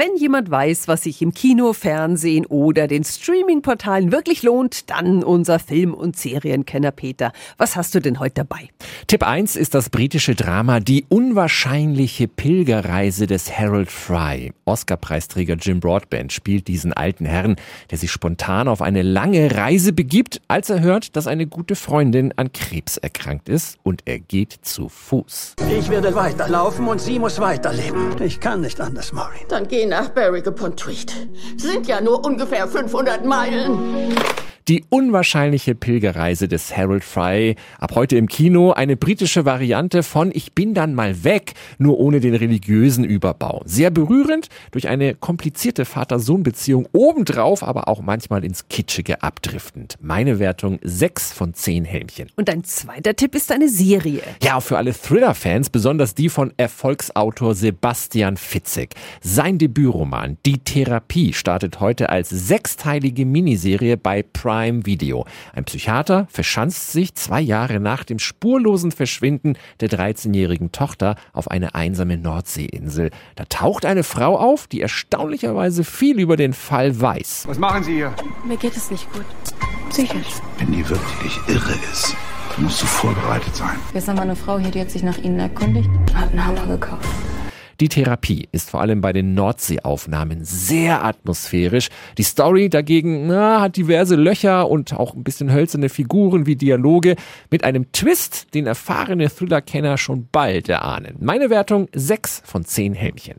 Wenn jemand weiß, was sich im Kino, Fernsehen oder den Streaming-Portalen wirklich lohnt, dann unser Film- und Serienkenner Peter. Was hast du denn heute dabei? Tipp 1 ist das britische Drama Die unwahrscheinliche Pilgerreise des Harold Fry. Oscar-Preisträger Jim Broadbent spielt diesen alten Herrn, der sich spontan auf eine lange Reise begibt, als er hört, dass eine gute Freundin an Krebs erkrankt ist und er geht zu Fuß. Ich werde weiterlaufen und sie muss weiterleben. Ich kann nicht anders, Maureen. Dann geh nach Berwick-upon-Tweed. Sind ja nur ungefähr 500 Meilen. Die unwahrscheinliche Pilgerreise des Harold Fry. Ab heute im Kino eine britische Variante von Ich bin dann mal weg, nur ohne den religiösen Überbau. Sehr berührend, durch eine komplizierte Vater-Sohn-Beziehung obendrauf, aber auch manchmal ins Kitschige abdriftend. Meine Wertung 6 von 10 Helmchen. Und dein zweiter Tipp ist eine Serie. Ja, für alle Thriller-Fans, besonders die von Erfolgsautor Sebastian Fitzek. Sein Debütroman Die Therapie startet heute als sechsteilige Miniserie bei Prime Prime Video. Ein Psychiater verschanzt sich zwei Jahre nach dem spurlosen Verschwinden der 13-jährigen Tochter auf eine einsame Nordseeinsel. Da taucht eine Frau auf, die erstaunlicherweise viel über den Fall weiß. Was machen Sie hier? Mir geht es nicht gut. Psychisch. Wenn die wirklich irre ist, musst du vorbereitet sein. Gestern war eine Frau hier, die hat sich nach Ihnen erkundigt, hat einen Hammer gekauft. Die Therapie ist vor allem bei den Nordseeaufnahmen sehr atmosphärisch. Die Story dagegen na, hat diverse Löcher und auch ein bisschen hölzerne Figuren wie Dialoge mit einem Twist, den erfahrene Thriller-Kenner schon bald erahnen. Meine Wertung 6 von 10 Helmchen.